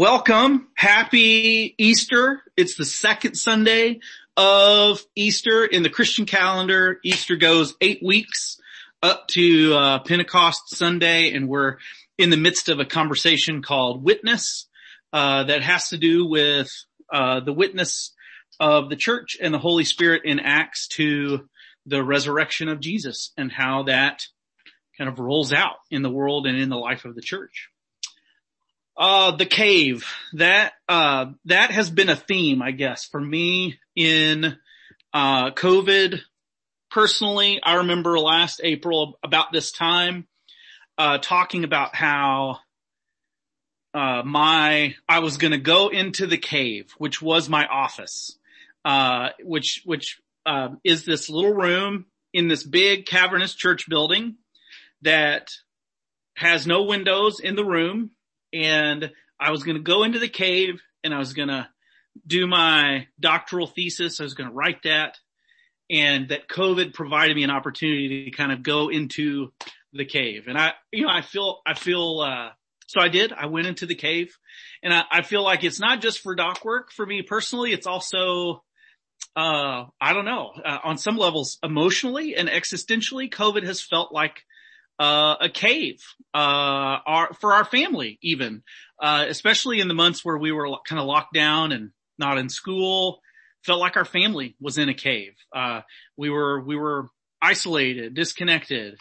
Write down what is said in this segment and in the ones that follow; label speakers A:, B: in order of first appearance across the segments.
A: welcome. Happy Easter. It's the second Sunday of Easter in the Christian calendar. Easter goes eight weeks up to uh, Pentecost Sunday and we're in the midst of a conversation called Witness uh, that has to do with uh, the witness of the church and the Holy Spirit in Acts to the resurrection of Jesus and how that kind of rolls out in the world and in the life of the church. Uh, the cave that, uh, that has been a theme, I guess, for me in, uh, COVID. Personally, I remember last April about this time, uh, talking about how, uh, my, I was going to go into the cave, which was my office, uh, which, which, uh, is this little room in this big cavernous church building that has no windows in the room and I was going to go into the cave and I was going to do my doctoral thesis. I was going to write that and that COVID provided me an opportunity to kind of go into the cave. And I, you know, I feel, I feel, uh, so I did, I went into the cave and I, I feel like it's not just for doc work for me personally. It's also, uh, I don't know, uh, on some levels emotionally and existentially, COVID has felt like uh, a cave, uh, our, for our family even, uh, especially in the months where we were kind of locked down and not in school, felt like our family was in a cave. Uh, we were, we were isolated, disconnected.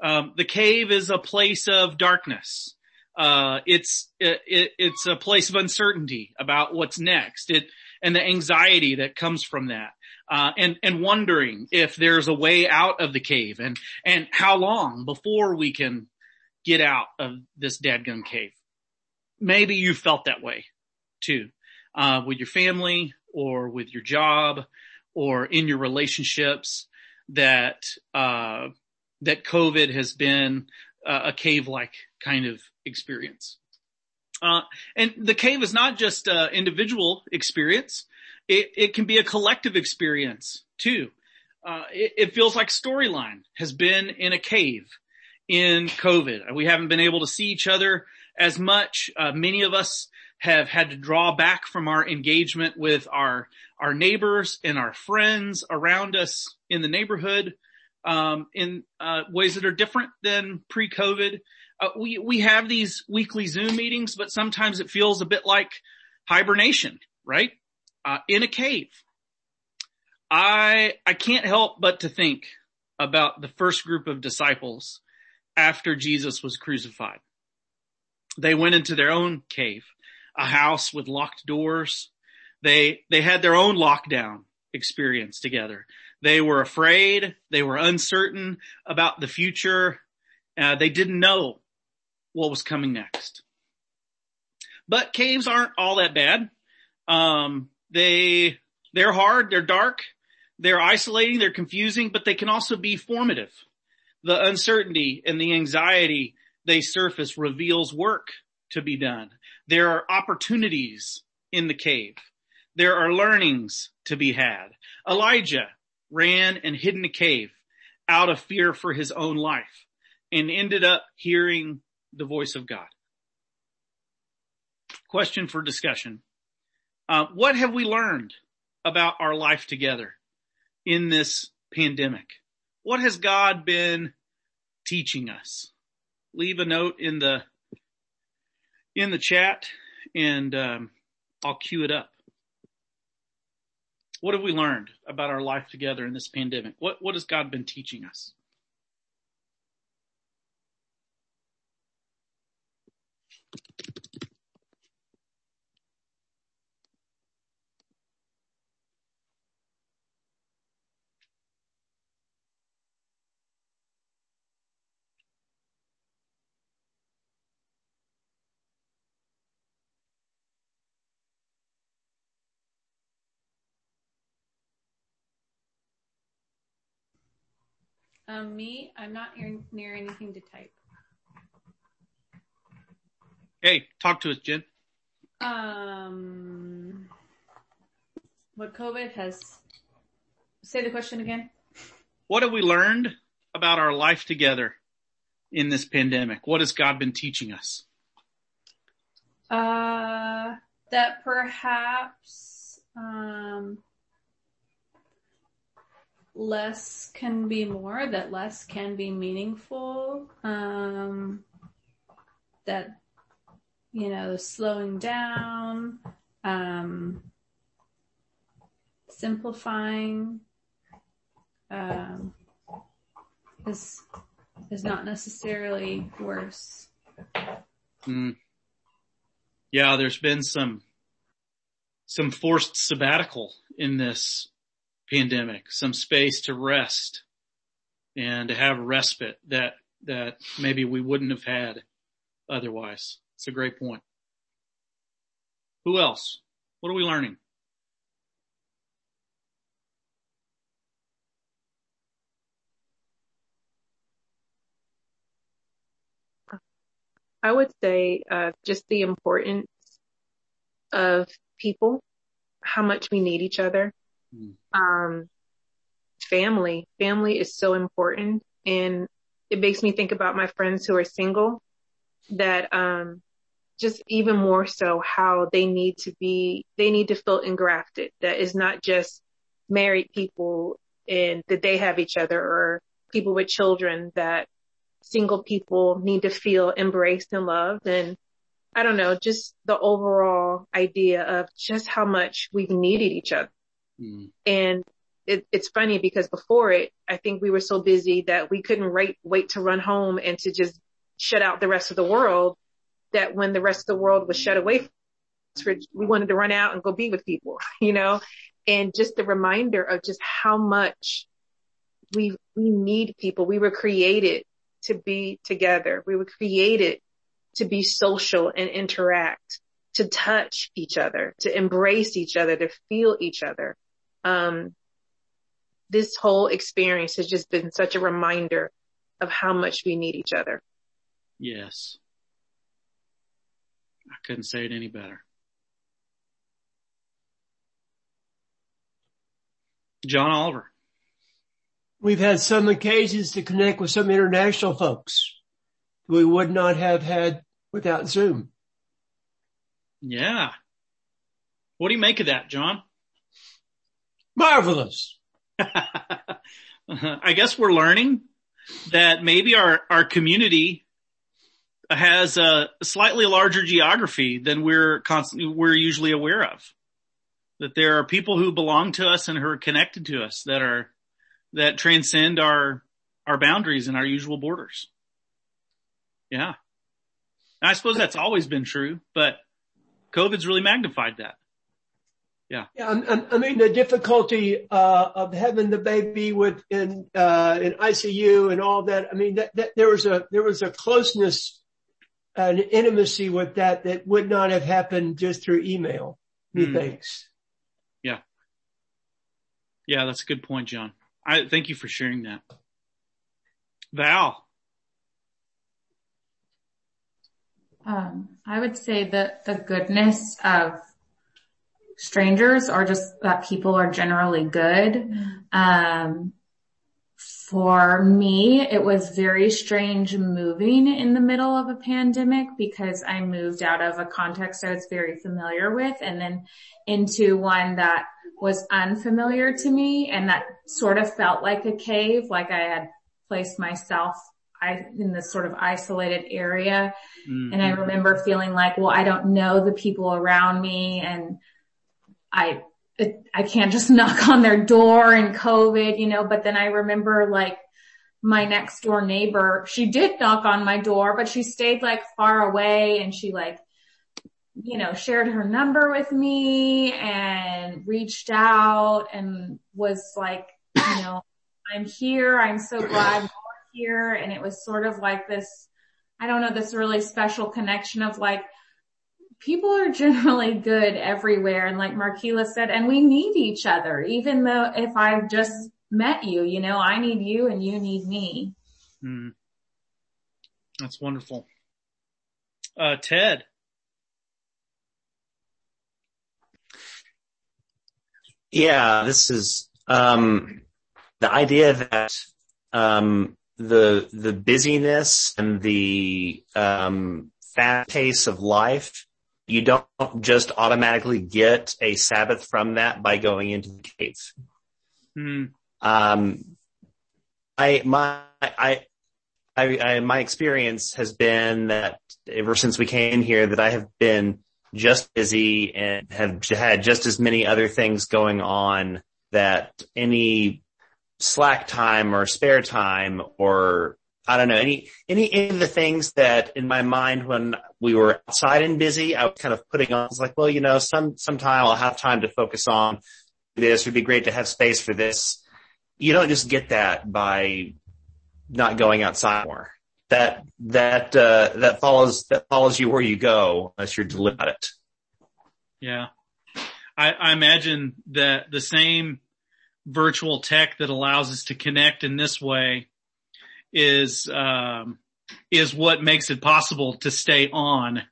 A: Um, the cave is a place of darkness. Uh, it's, it, it's a place of uncertainty about what's next. It, and the anxiety that comes from that uh, and and wondering if there's a way out of the cave and and how long before we can get out of this dadgum cave. Maybe you felt that way too, uh, with your family or with your job or in your relationships that uh, that COVID has been a cave-like kind of experience. Uh, and the cave is not just an individual experience it, it can be a collective experience too. Uh, it, it, feels like storyline has been in a cave in COVID. We haven't been able to see each other as much. Uh, many of us have had to draw back from our engagement with our our neighbors and our friends around us in the neighborhood um, in uh, ways that are different than pre-COVID. Uh, we we have these weekly Zoom meetings, but sometimes it feels a bit like hibernation, right? Uh, in a cave. I, I can't help but to think about the first group of disciples after Jesus was crucified. They went into their own cave, a house with locked doors. They, they had their own lockdown experience together. They were afraid. They were uncertain about the future. Uh, they didn't know what was coming next. But caves aren't all that bad. Um, they, they're hard, they're dark, they're isolating, they're confusing, but they can also be formative. The uncertainty and the anxiety they surface reveals work to be done. There are opportunities in the cave. There are learnings to be had. Elijah ran and hid in a cave out of fear for his own life and ended up hearing the voice of God. Question for discussion. Uh, what have we learned about our life together in this pandemic? What has God been teaching us? Leave a note in the in the chat, and um, I'll cue it up. What have we learned about our life together in this pandemic? What what has God been teaching us?
B: Um, me, I'm not near, near anything to type.
A: Hey, talk to us, Jen.
B: Um, what COVID has. Say the question again.
A: What have we learned about our life together in this pandemic? What has God been teaching us?
B: Uh, that perhaps um, less can be more, that less can be meaningful, um, that, you know, slowing down, um, simplifying, um, is, is not necessarily worse.
A: Mm. Yeah, there's been some, some forced sabbatical in this pandemic, some space to rest and to have respite that, that maybe we wouldn't have had otherwise. It's a great point. Who else? What are we learning?
C: I would say uh, just the importance of people, how much we need each other. Mm. Um, family, family is so important, and it makes me think about my friends who are single. That um, just even more so how they need to be, they need to feel engrafted. That is not just married people and that they have each other or people with children that single people need to feel embraced and loved. And I don't know, just the overall idea of just how much we've needed each other. Mm. And it, it's funny because before it, I think we were so busy that we couldn't wait, wait to run home and to just shut out the rest of the world that when the rest of the world was shut away, we wanted to run out and go be with people, you know, and just the reminder of just how much we, we need people. We were created to be together. We were created to be social and interact, to touch each other, to embrace each other, to feel each other. Um, this whole experience has just been such a reminder of how much we need each other.
A: Yes. I couldn't say it any better. John Oliver.
D: We've had some occasions to connect with some international folks we would not have had without Zoom.
A: Yeah. What do you make of that, John?
D: Marvelous.
A: I guess we're learning that maybe our, our community has a slightly larger geography than we're constantly, we're usually aware of. That there are people who belong to us and who are connected to us that are that transcend our, our boundaries and our usual borders. Yeah. I suppose that's always been true, but COVID's really magnified that. Yeah.
D: Yeah. I, mean, the difficulty, uh, of having the baby with in, uh, in ICU and all that. I mean, that, that there was a, there was a closeness an intimacy with that that would not have happened just through email, methinks.
A: Mm. Yeah. Yeah, that's a good point, John. I thank you for sharing that. Val.
E: Um, I would say that the goodness of strangers or just that people are generally good. Um, for me, it was very strange moving in the middle of a pandemic because I moved out of a context I was very familiar with and then into one that was unfamiliar to me and that sort of felt like a cave, like I had placed myself I, in this sort of isolated area. Mm-hmm. And I remember feeling like, well, I don't know the people around me and I, I can't just knock on their door in COVID, you know, but then I remember like my next door neighbor, she did knock on my door, but she stayed like far away and she like you know, shared her number with me and reached out and was like, you know, I'm here. I'm so glad you're here. And it was sort of like this, I don't know, this really special connection of like, people are generally good everywhere. And like Markila said, and we need each other, even though if I've just met you, you know, I need you and you need me. Mm.
A: That's wonderful. Uh, Ted.
F: Yeah, this is um, the idea that um, the the busyness and the um, fast pace of life you don't just automatically get a Sabbath from that by going into the cave.
A: Hmm.
F: Um, I, my, I, I, I, my experience has been that ever since we came here that I have been just busy and have had just as many other things going on that any slack time or spare time or I don't know, any, any, of the things that in my mind when we were outside and busy, I was kind of putting on, I was like, well, you know, some, sometime I'll have time to focus on this. It'd be great to have space for this. You don't just get that by not going outside more. That, that, uh, that follows, that follows you where you go unless you're deliberate.
A: Yeah. I, I imagine that the same virtual tech that allows us to connect in this way is, um, is what makes it possible to stay on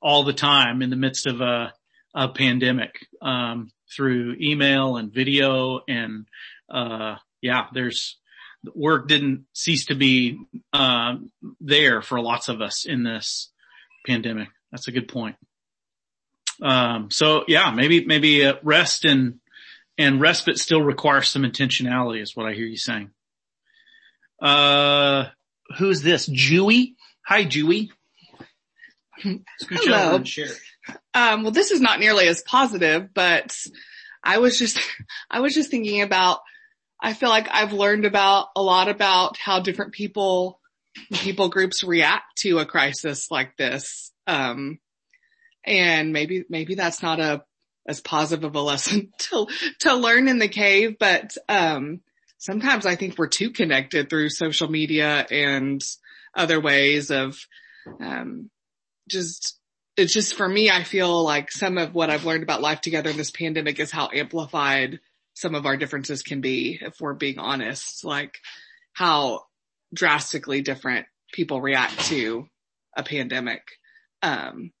A: all the time in the midst of a, a pandemic, um, through email and video and, uh, yeah, there's, work didn't cease to be, uh, there for lots of us in this pandemic. That's a good point. Um, so yeah, maybe, maybe uh, rest and, and respite still requires some intentionality is what I hear you saying. Uh, who's this? Jewy? Hi, Jewy.
G: Scooch Hello. and share. Um, well, this is not nearly as positive, but I was just, I was just thinking about, I feel like I've learned about a lot about how different people, people groups react to a crisis like this. Um, and maybe, maybe that's not a, as positive of a lesson to, to learn in the cave, but, um, sometimes I think we're too connected through social media and other ways of, um, just, it's just for me, I feel like some of what I've learned about life together in this pandemic is how amplified some of our differences can be, if we're being honest, like how drastically different people react to a pandemic. Um,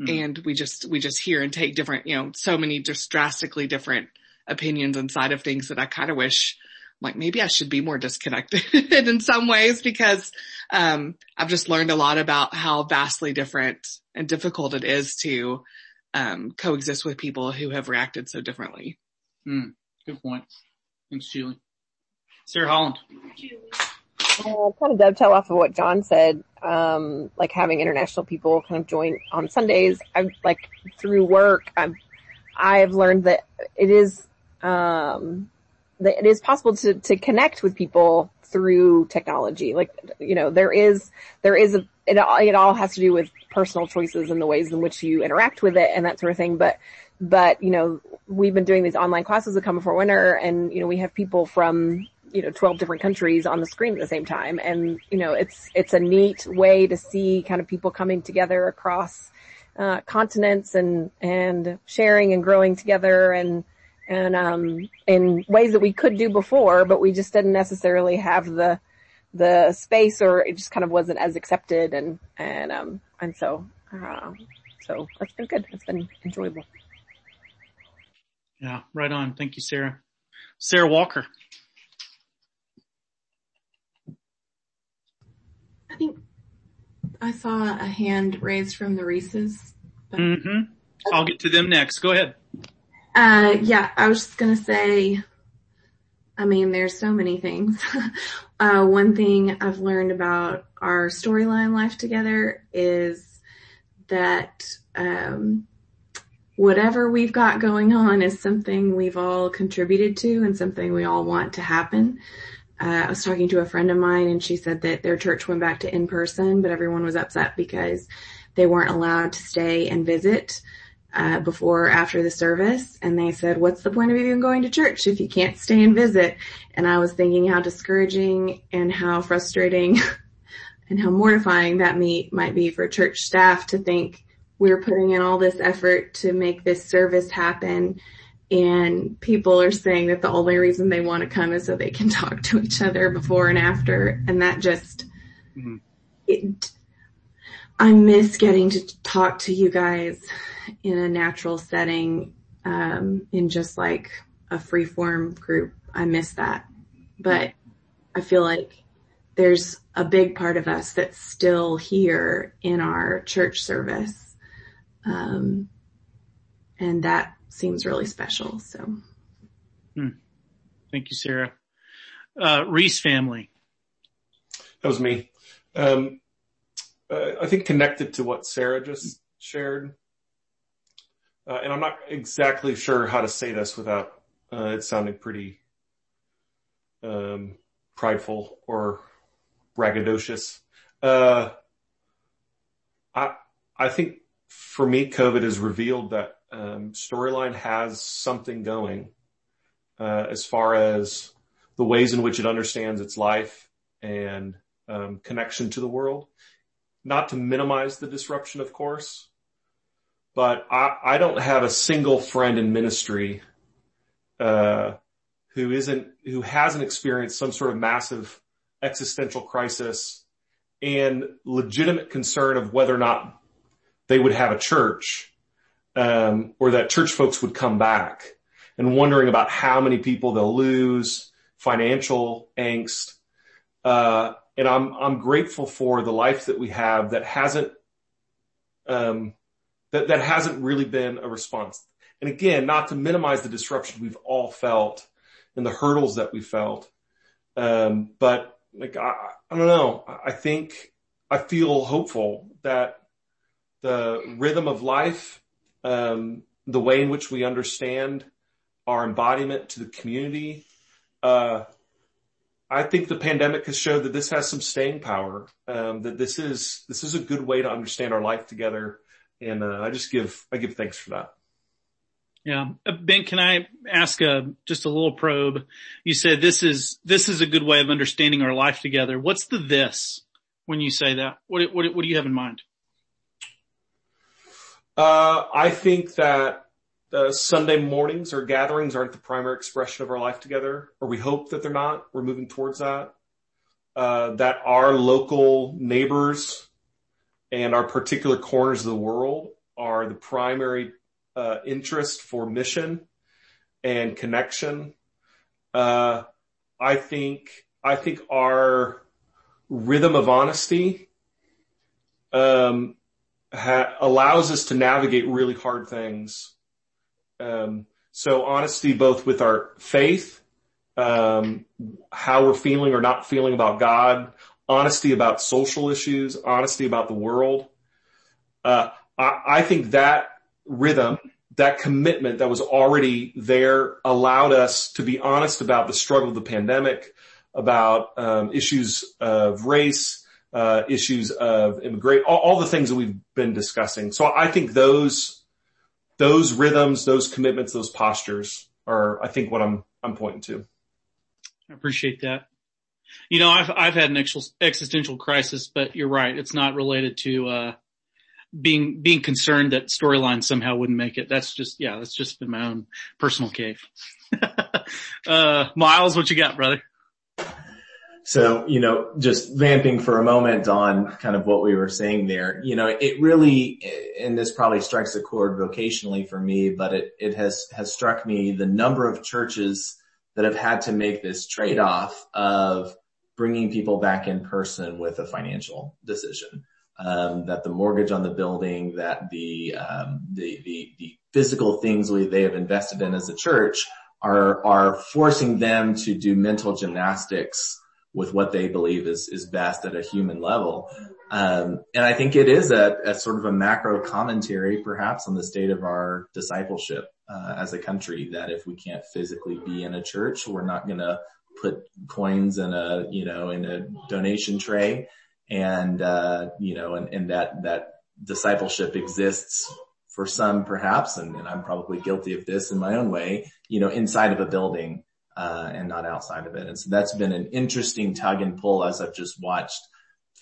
G: mm. and we just, we just hear and take different, you know, so many just drastically different opinions inside of things that I kind of wish like maybe I should be more disconnected in some ways because um, I've just learned a lot about how vastly different and difficult it is to um, coexist with people who have reacted so differently.
A: Mm, good point. Thanks, Julie. Sarah Holland.
H: Uh, kind of dovetail off of what John said, um, like having international people kind of join on Sundays. I've like through work, I've, I've learned that it is, um, it is possible to, to connect with people through technology. Like, you know, there is, there is a, it, all, it all has to do with personal choices and the ways in which you interact with it and that sort of thing. But, but, you know, we've been doing these online classes that come before winter and, you know, we have people from, you know, 12 different countries on the screen at the same time. And, you know, it's, it's a neat way to see kind of people coming together across, uh, continents and, and sharing and growing together and, and um, in ways that we could do before, but we just didn't necessarily have the the space, or it just kind of wasn't as accepted, and and um, and so uh, so that's been good. It's been enjoyable.
A: Yeah, right on. Thank you, Sarah. Sarah Walker.
I: I think I saw a hand raised from the Reeses.
A: But- Mm-hmm. I'll get to them next. Go ahead.
I: Uh, yeah, I was just gonna say, I mean, there's so many things. uh, one thing I've learned about our storyline life together is that, um, whatever we've got going on is something we've all contributed to and something we all want to happen. Uh, I was talking to a friend of mine and she said that their church went back to in person, but everyone was upset because they weren't allowed to stay and visit uh, before after the service and they said, what's the point of even going to church if you can't stay and visit? And I was thinking how discouraging and how frustrating and how mortifying that me, might be for church staff to think we're putting in all this effort to make this service happen and people are saying that the only reason they want to come is so they can talk to each other before and after and that just mm-hmm. it I miss getting to talk to you guys in a natural setting, um, in just like a free form group. I miss that, but I feel like there's a big part of us that's still here in our church service. Um, and that seems really special. So.
A: Hmm. Thank you, Sarah. Uh, Reese family.
J: That was me. Um, I think connected to what Sarah just shared, uh, and I'm not exactly sure how to say this without uh, it sounding pretty um, prideful or braggadocious. Uh, I I think for me, COVID has revealed that um, Storyline has something going uh, as far as the ways in which it understands its life and um, connection to the world. Not to minimize the disruption, of course, but I, I don't have a single friend in ministry uh, who isn't who hasn't experienced some sort of massive existential crisis and legitimate concern of whether or not they would have a church um, or that church folks would come back and wondering about how many people they'll lose, financial angst. Uh, and I'm, I'm grateful for the life that we have that hasn't, um, that, that hasn't really been a response. And again, not to minimize the disruption we've all felt and the hurdles that we felt. Um, but like, I, I don't know. I think I feel hopeful that the rhythm of life, um, the way in which we understand our embodiment to the community. Uh, I think the pandemic has showed that this has some staying power. Um, that this is this is a good way to understand our life together, and uh, I just give I give thanks for that.
A: Yeah, uh, Ben, can I ask a just a little probe? You said this is this is a good way of understanding our life together. What's the this when you say that? What what what do you have in mind?
J: Uh, I think that uh, Sunday mornings or gatherings aren't the primary expression of our life together, or we hope that they're not. We're moving towards that. Uh, that our local neighbors and our particular corners of the world are the primary uh, interest for mission and connection. Uh, I think I think our rhythm of honesty um, ha- allows us to navigate really hard things. Um, so honesty both with our faith, um, how we're feeling or not feeling about God, honesty about social issues, honesty about the world. Uh, I, I think that rhythm, that commitment that was already there allowed us to be honest about the struggle of the pandemic, about um, issues of race, uh, issues of immigration, all, all, the things that we've been discussing. So I think those, those rhythms, those commitments, those postures are, I think what I'm, I'm pointing to.
A: I appreciate that. You know, I've, I've had an existential crisis, but you're right. It's not related to, uh, being, being concerned that storyline somehow wouldn't make it. That's just, yeah, that's just been my own personal cave. uh, Miles, what you got, brother?
F: So, you know, just vamping for a moment on kind of what we were saying there, you know, it really, and this probably strikes a chord vocationally for me, but it, it has, has struck me the number of churches that have had to make this trade-off of bringing people back in person with a financial decision. Um, that the mortgage on the building, that the, um, the, the, the physical things we, they have invested in as a church are, are forcing them to do mental gymnastics with what they believe is, is best at a human level. Um, and I think it is a, a, sort of a macro commentary perhaps on the state of our discipleship, uh, as a country that if we can't physically be in a church, we're not going to put coins in a, you know, in a donation tray and, uh, you know, and, and that, that discipleship exists for some perhaps, and, and I'm probably guilty of this in my own way, you know, inside of a building uh, and not outside of it. And so that's been an interesting tug and pull as I've just watched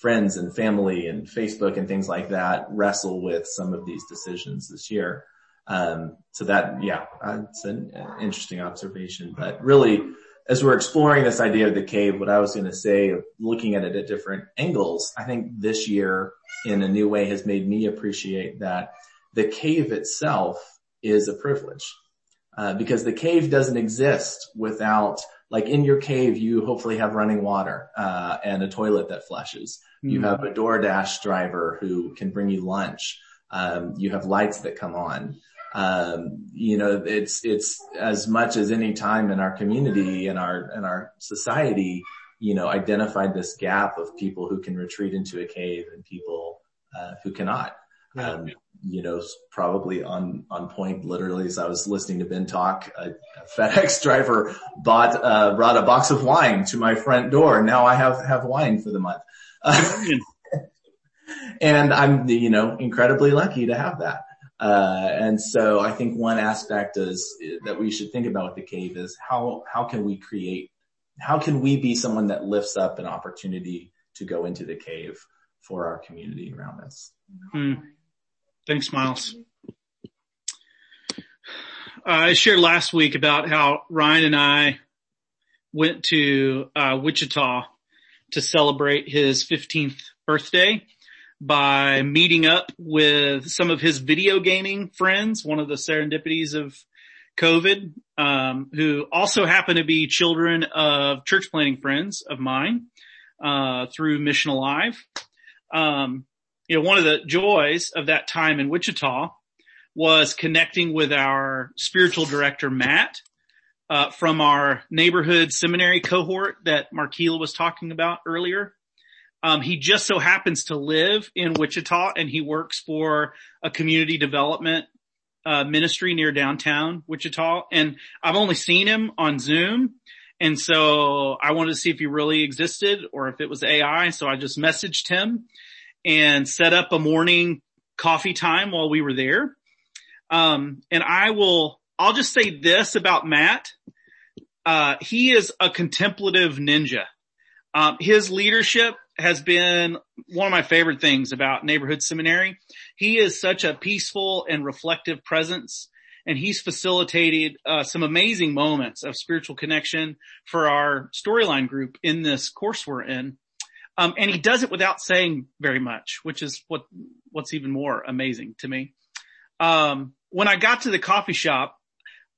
F: friends and family and Facebook and things like that wrestle with some of these decisions this year. Um, so that, yeah, uh, it's an interesting observation, but really as we're exploring this idea of the cave, what I was going to say, looking at it at different angles, I think this year in a new way has made me appreciate that the cave itself is a privilege. Uh, because the cave doesn't exist without like in your cave you hopefully have running water uh, and a toilet that flushes mm. you hmm. have a DoorDash driver who can bring you lunch
K: Um, you have lights that come on. Um, you know, it's, it's as much as any time in our community and our, in our society, you know, identified this gap of people who can retreat into a cave and people, uh, who cannot. Yeah. Um, you know, probably on, on point literally as I was listening to Ben talk, a, FedEx driver bought, uh, brought a box of wine to my front door. Now I have, have wine for the month. and I'm, you know, incredibly lucky to have that. Uh, and so I think one aspect is that we should think about with the cave is how, how can we create, how can we be someone that lifts up an opportunity to go into the cave for our community around us?
A: Hmm. Thanks, Miles. Uh, I shared last week about how Ryan and I went to uh, Wichita to celebrate his 15th birthday by meeting up with some of his video gaming friends, one of the serendipities of COVID, um, who also happen to be children of church planting friends of mine uh, through Mission Alive. Um, you know, one of the joys of that time in Wichita was connecting with our spiritual director, Matt, uh, from our neighborhood seminary cohort that Markila was talking about earlier. Um, he just so happens to live in Wichita and he works for a community development uh, ministry near downtown Wichita. And I've only seen him on Zoom. And so I wanted to see if he really existed or if it was AI. So I just messaged him and set up a morning coffee time while we were there. Um, and I will, I'll just say this about Matt. Uh, he is a contemplative ninja. Um, his leadership has been one of my favorite things about neighborhood seminary. He is such a peaceful and reflective presence and he's facilitated uh, some amazing moments of spiritual connection for our storyline group in this course we're in. Um, and he does it without saying very much, which is what, what's even more amazing to me. Um, when I got to the coffee shop,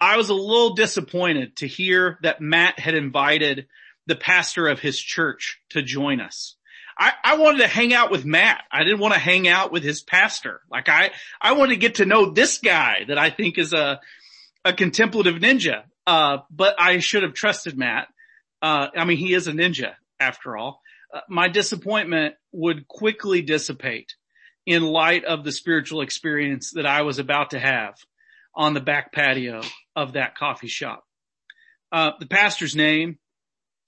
A: I was a little disappointed to hear that Matt had invited the pastor of his church to join us. I, I wanted to hang out with Matt. I didn't want to hang out with his pastor. Like I, I wanted to get to know this guy that I think is a, a contemplative ninja. Uh, but I should have trusted Matt. Uh, I mean, he is a ninja after all. My disappointment would quickly dissipate in light of the spiritual experience that I was about to have on the back patio of that coffee shop. Uh, the pastor's name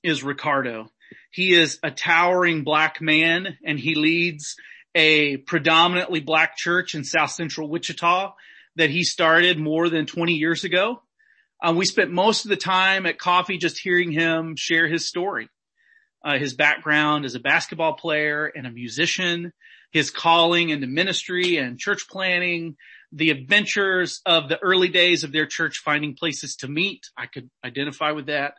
A: is Ricardo. He is a towering black man and he leads a predominantly black church in South Central Wichita that he started more than 20 years ago. Uh, we spent most of the time at coffee just hearing him share his story uh, his background as a basketball player and a musician, his calling into ministry and church planting, the adventures of the early days of their church finding places to meet. I could identify with that.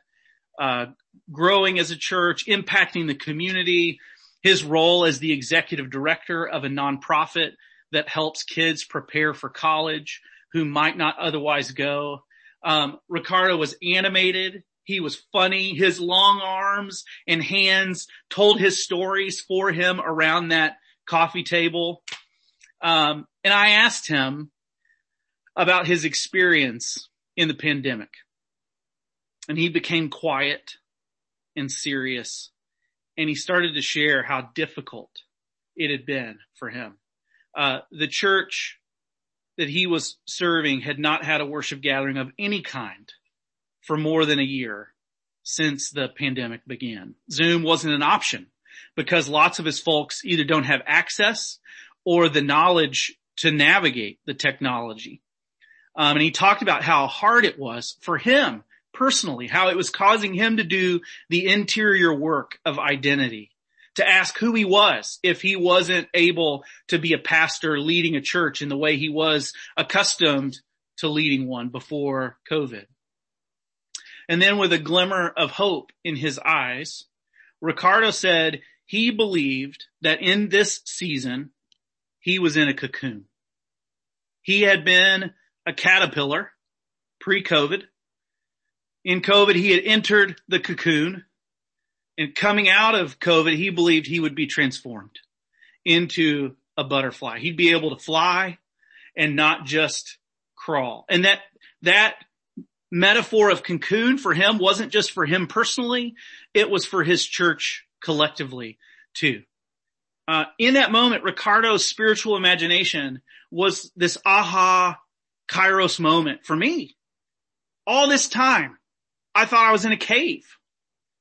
A: Uh, growing as a church, impacting the community, his role as the executive director of a nonprofit that helps kids prepare for college who might not otherwise go. Um, Ricardo was animated he was funny. His long arms and hands told his stories for him around that coffee table. Um, and I asked him about his experience in the pandemic. And he became quiet and serious. And he started to share how difficult it had been for him. Uh, the church that he was serving had not had a worship gathering of any kind for more than a year since the pandemic began. Zoom wasn't an option because lots of his folks either don't have access or the knowledge to navigate the technology. Um, and he talked about how hard it was for him personally, how it was causing him to do the interior work of identity, to ask who he was if he wasn't able to be a pastor leading a church in the way he was accustomed to leading one before COVID. And then with a glimmer of hope in his eyes, Ricardo said he believed that in this season, he was in a cocoon. He had been a caterpillar pre-COVID. In COVID, he had entered the cocoon and coming out of COVID, he believed he would be transformed into a butterfly. He'd be able to fly and not just crawl. And that, that metaphor of cocoon for him wasn't just for him personally. It was for his church collectively too. Uh, in that moment, Ricardo's spiritual imagination was this aha kairos moment for me. All this time, I thought I was in a cave.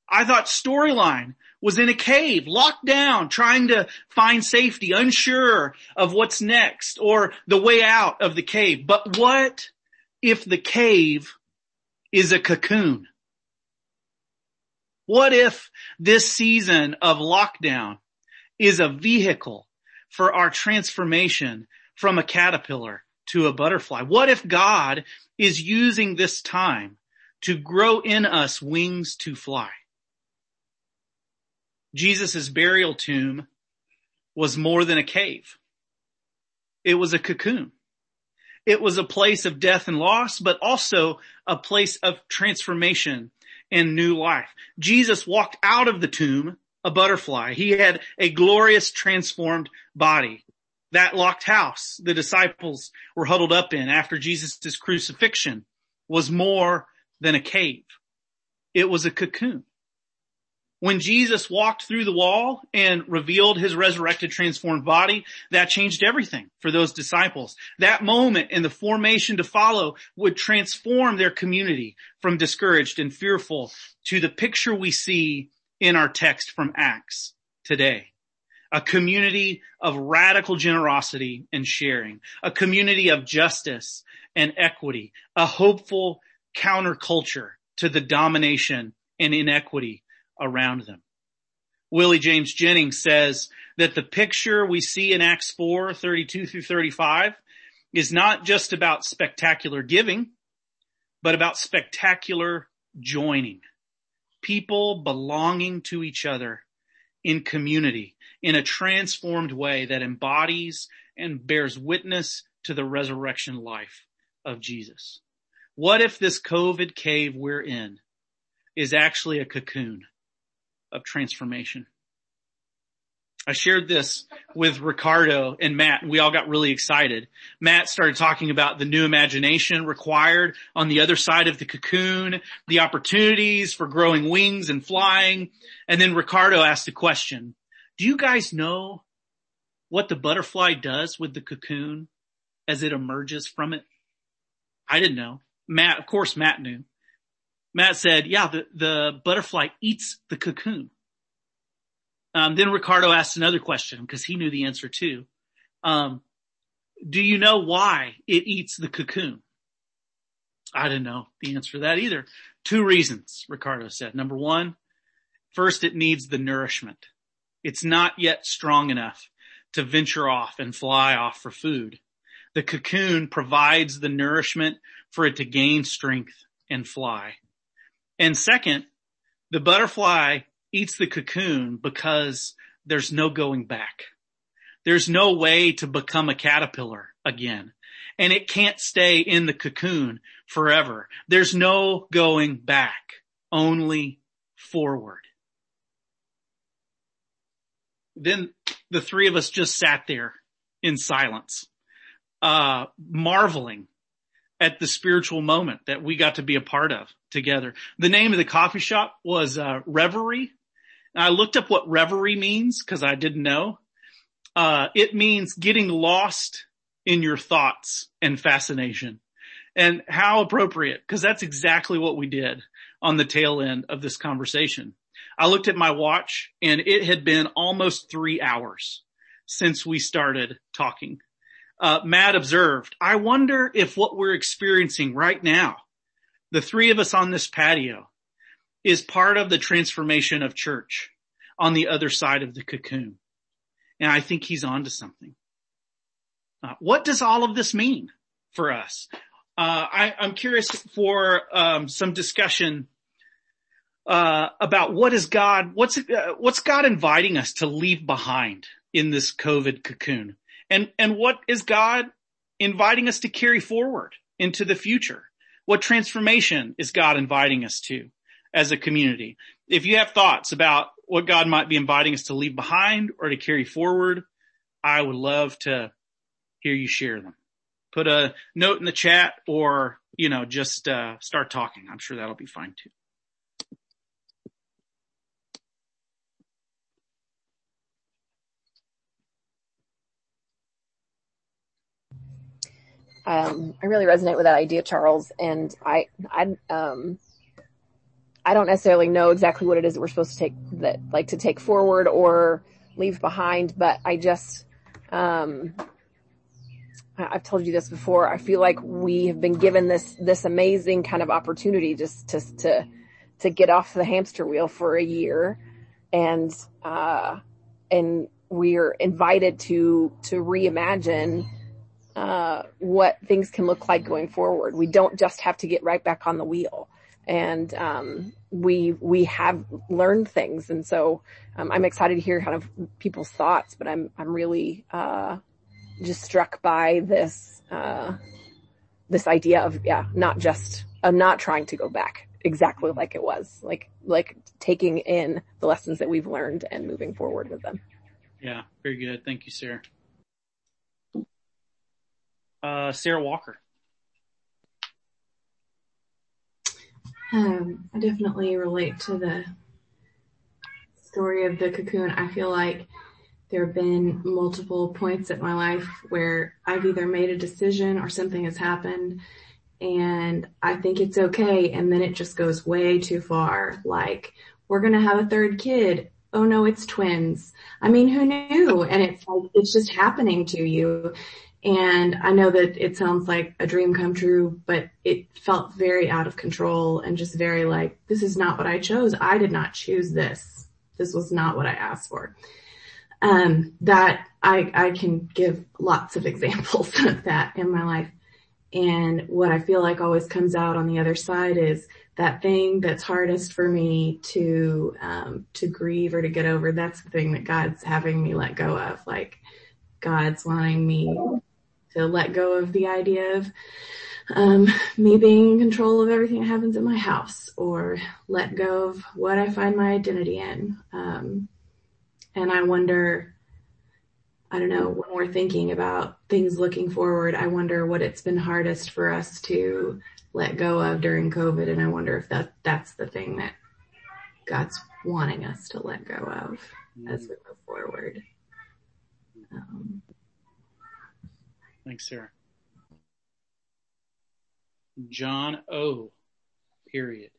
A: I thought storyline was in a cave, locked down, trying to find safety, unsure of what's next or the way out of the cave. But what if the cave is a cocoon? What if this season of lockdown is a vehicle for our transformation from a caterpillar to a butterfly? What if God is using this time to grow in us wings to fly? Jesus' burial tomb was more than a cave. It was a cocoon. It was a place of death and loss, but also a place of transformation and new life. Jesus walked out of the tomb a butterfly. He had a glorious transformed body. That locked house the disciples were huddled up in after Jesus' crucifixion was more than a cave. It was a cocoon. When Jesus walked through the wall and revealed his resurrected transformed body, that changed everything for those disciples. That moment and the formation to follow would transform their community from discouraged and fearful to the picture we see in our text from Acts today. A community of radical generosity and sharing, a community of justice and equity, a hopeful counterculture to the domination and inequity around them. Willie James Jennings says that the picture we see in Acts 4, 32 through 35 is not just about spectacular giving, but about spectacular joining. People belonging to each other in community in a transformed way that embodies and bears witness to the resurrection life of Jesus. What if this COVID cave we're in is actually a cocoon? Of transformation. I shared this with Ricardo and Matt and we all got really excited. Matt started talking about the new imagination required on the other side of the cocoon, the opportunities for growing wings and flying. And then Ricardo asked a question. Do you guys know what the butterfly does with the cocoon as it emerges from it? I didn't know. Matt, of course Matt knew. Matt said, yeah, the, the butterfly eats the cocoon. Um, then Ricardo asked another question because he knew the answer too. Um, do you know why it eats the cocoon? I didn't know the answer to that either. Two reasons, Ricardo said. Number one, first it needs the nourishment. It's not yet strong enough to venture off and fly off for food. The cocoon provides the nourishment for it to gain strength and fly. And second, the butterfly eats the cocoon because there's no going back. There's no way to become a caterpillar again. And it can't stay in the cocoon forever. There's no going back, only forward. Then the three of us just sat there in silence, uh, marveling at the spiritual moment that we got to be a part of together. The name of the coffee shop was uh, Reverie. I looked up what reverie means because I didn't know. Uh, it means getting lost in your thoughts and fascination. And how appropriate because that's exactly what we did on the tail end of this conversation. I looked at my watch and it had been almost three hours since we started talking uh, Matt observed, I wonder if what we're experiencing right now, the three of us on this patio, is part of the transformation of church on the other side of the cocoon. And I think he's onto something. Uh, what does all of this mean for us? Uh, I, am curious for um, some discussion uh, about what is God, what's uh, what's God inviting us to leave behind in this COVID cocoon? And, and what is God inviting us to carry forward into the future? What transformation is God inviting us to as a community? If you have thoughts about what God might be inviting us to leave behind or to carry forward, I would love to hear you share them. Put a note in the chat or, you know, just, uh, start talking. I'm sure that'll be fine too.
H: Um, I really resonate with that idea, Charles, and I, I, um, I don't necessarily know exactly what it is that we're supposed to take that, like to take forward or leave behind, but I just, um, I've told you this before. I feel like we have been given this, this amazing kind of opportunity just to, to, to get off the hamster wheel for a year and, uh, and we're invited to, to reimagine, uh, what things can look like going forward. We don't just have to get right back on the wheel and um, we we have learned things, and so um, I'm excited to hear kind of people's thoughts. But I'm I'm really uh, just struck by this uh, this idea of yeah, not just not trying to go back exactly like it was, like like taking in the lessons that we've learned and moving forward with them.
A: Yeah, very good. Thank you, Sarah. Uh, Sarah Walker.
I: Um, I definitely relate to the story of the cocoon. I feel like there have been multiple points in my life where I've either made a decision or something has happened and I think it's okay. And then it just goes way too far. Like we're going to have a third kid. Oh no, it's twins. I mean, who knew? And it's like, it's just happening to you. And I know that it sounds like a dream come true, but it felt very out of control and just very like, this is not what I chose. I did not choose this. This was not what I asked for. Um, that I, I can give lots of examples of that in my life. And what I feel like always comes out on the other side is that thing that's hardest for me to, um, to grieve or to get over. That's the thing that God's having me let go of. Like God's wanting me to let go of the idea of um, me being in control of everything that happens in my house or let go of what I find my identity in. Um, and I wonder, I don't know, when we're thinking about things looking forward, I wonder what it's been hardest for us to let go of during COVID. And I wonder if that, that's the thing that God's wanting us to let go of as we move forward. Um,
A: Thanks, Sarah. John O. Period.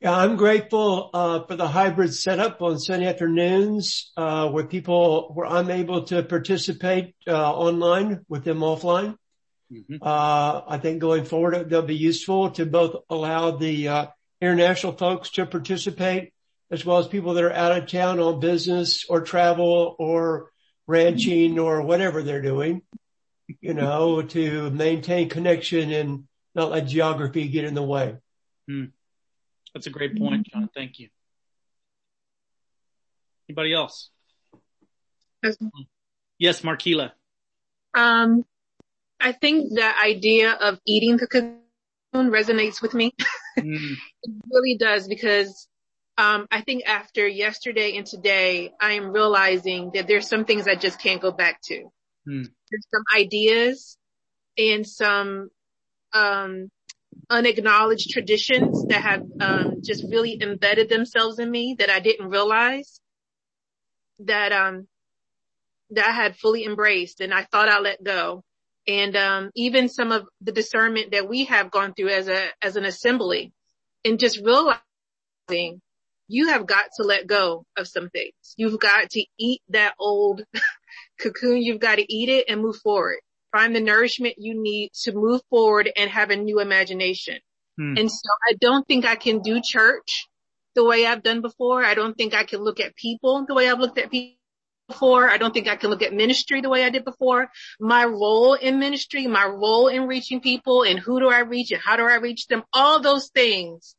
D: Yeah, I'm grateful uh, for the hybrid setup on Sunday afternoons uh, where people where I'm able to participate uh, online with them offline. Mm-hmm. Uh, I think going forward they'll be useful to both allow the uh, international folks to participate as well as people that are out of town on business or travel or ranching or whatever they're doing, you know, to maintain connection and not let geography get in the way.
A: Hmm. That's a great point, John. Thank you. Anybody else? Yes, Markila.
C: Um, I think the idea of eating the cocoon resonates with me. Mm. it really does because um, I think after yesterday and today, I am realizing that there's some things I just can't go back to. Hmm. There's some ideas and some, um, unacknowledged traditions that have, um, just really embedded themselves in me that I didn't realize that, um, that I had fully embraced and I thought I let go. And, um, even some of the discernment that we have gone through as a, as an assembly and just realizing you have got to let go of some things. You've got to eat that old cocoon. You've got to eat it and move forward. Find the nourishment you need to move forward and have a new imagination. Hmm. And so I don't think I can do church the way I've done before. I don't think I can look at people the way I've looked at people before. I don't think I can look at ministry the way I did before. My role in ministry, my role in reaching people and who do I reach and how do I reach them? All those things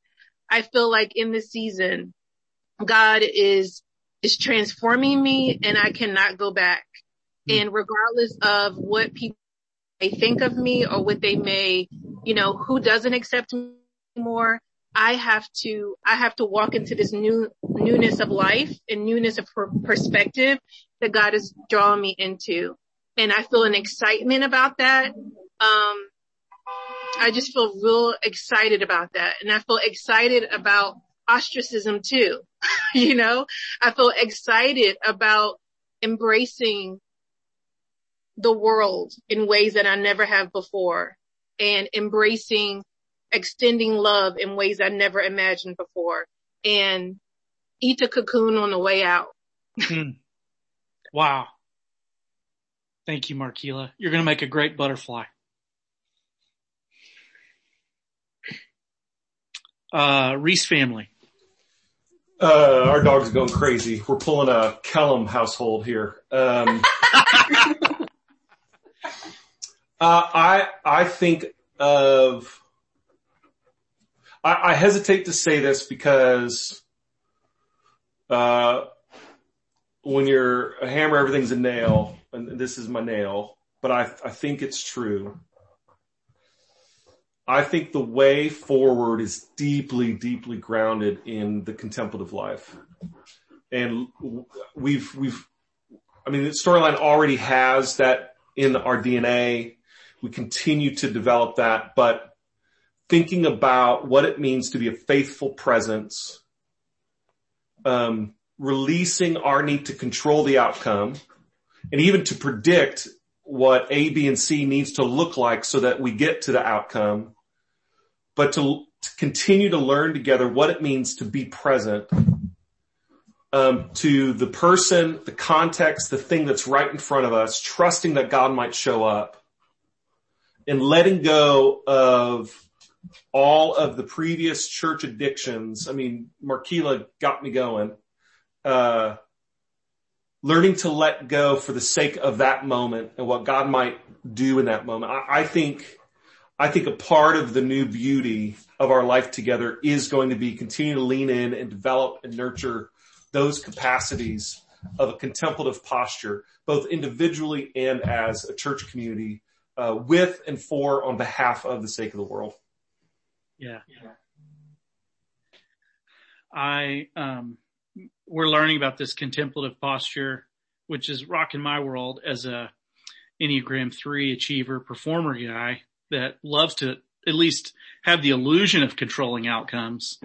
C: I feel like in this season, God is, is transforming me and I cannot go back. Mm. And regardless of what people may think of me or what they may, you know, who doesn't accept me anymore, I have to, I have to walk into this new newness of life and newness of per- perspective that God is drawing me into. And I feel an excitement about that. Um, I just feel real excited about that. And I feel excited about ostracism too. you know, I feel excited about embracing the world in ways that I never have before and embracing extending love in ways I never imagined before and eat a cocoon on the way out.
A: hmm. Wow. Thank you, Markila. You're going to make a great butterfly. Uh, Reese family.
J: Uh, our dog's going crazy. We're pulling a Kellum household here. Um, uh, I, I think of, I, I hesitate to say this because, uh, when you're a hammer, everything's a nail, and this is my nail, but I, I think it's true. I think the way forward is deeply, deeply grounded in the contemplative life. And we've, we've, I mean, the storyline already has that in our DNA. We continue to develop that, but thinking about what it means to be a faithful presence, um, releasing our need to control the outcome and even to predict what A, B, and C needs to look like so that we get to the outcome but to, to continue to learn together what it means to be present um, to the person, the context, the thing that's right in front of us, trusting that God might show up and letting go of all of the previous church addictions. I mean, Markila got me going. Uh, learning to let go for the sake of that moment and what God might do in that moment. I, I think I think a part of the new beauty of our life together is going to be continue to lean in and develop and nurture those capacities of a contemplative posture, both individually and as a church community, uh, with and for on behalf of the sake of the world.
A: Yeah. I, um, we're learning about this contemplative posture, which is rocking my world as a Enneagram three achiever performer guy that loves to at least have the illusion of controlling outcomes.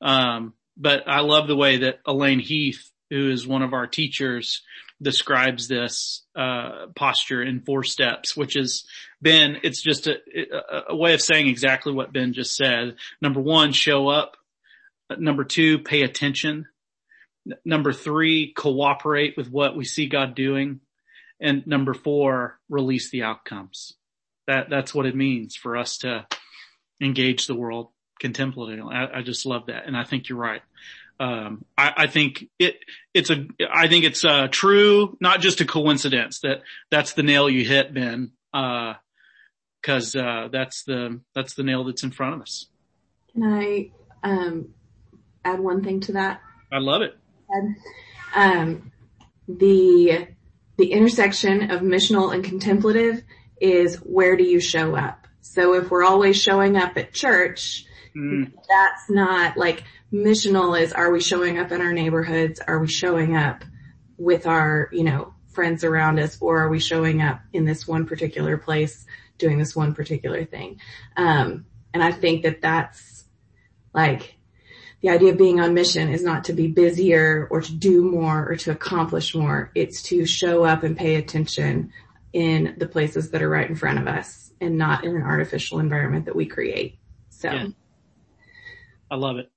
A: Um, but I love the way that Elaine Heath, who is one of our teachers, describes this uh, posture in four steps, which is Ben. It's just a, a, way of saying exactly what Ben just said. Number one, show up. Number two, pay attention. Number three, cooperate with what we see God doing. And number four, release the outcomes that that's what it means for us to engage the world contemplatively. I, I just love that, and I think you're right. Um, I, I, think it it's a I think it's uh, true, not just a coincidence that that's the nail you hit, Ben, because uh, uh, that's the that's the nail that's in front of us.
I: Can I um, add one thing to that?
A: I love it.
I: Um, the the intersection of missional and contemplative is where do you show up? So if we're always showing up at church, mm. that's not like missional is are we showing up in our neighborhoods? Are we showing up with our, you know, friends around us or are we showing up in this one particular place doing this one particular thing? Um, and I think that that's like the idea of being on mission is not to be busier or to do more or to accomplish more. It's to show up and pay attention in the places that are right in front of us and not in an artificial environment that we create. So. Yeah.
A: I love it.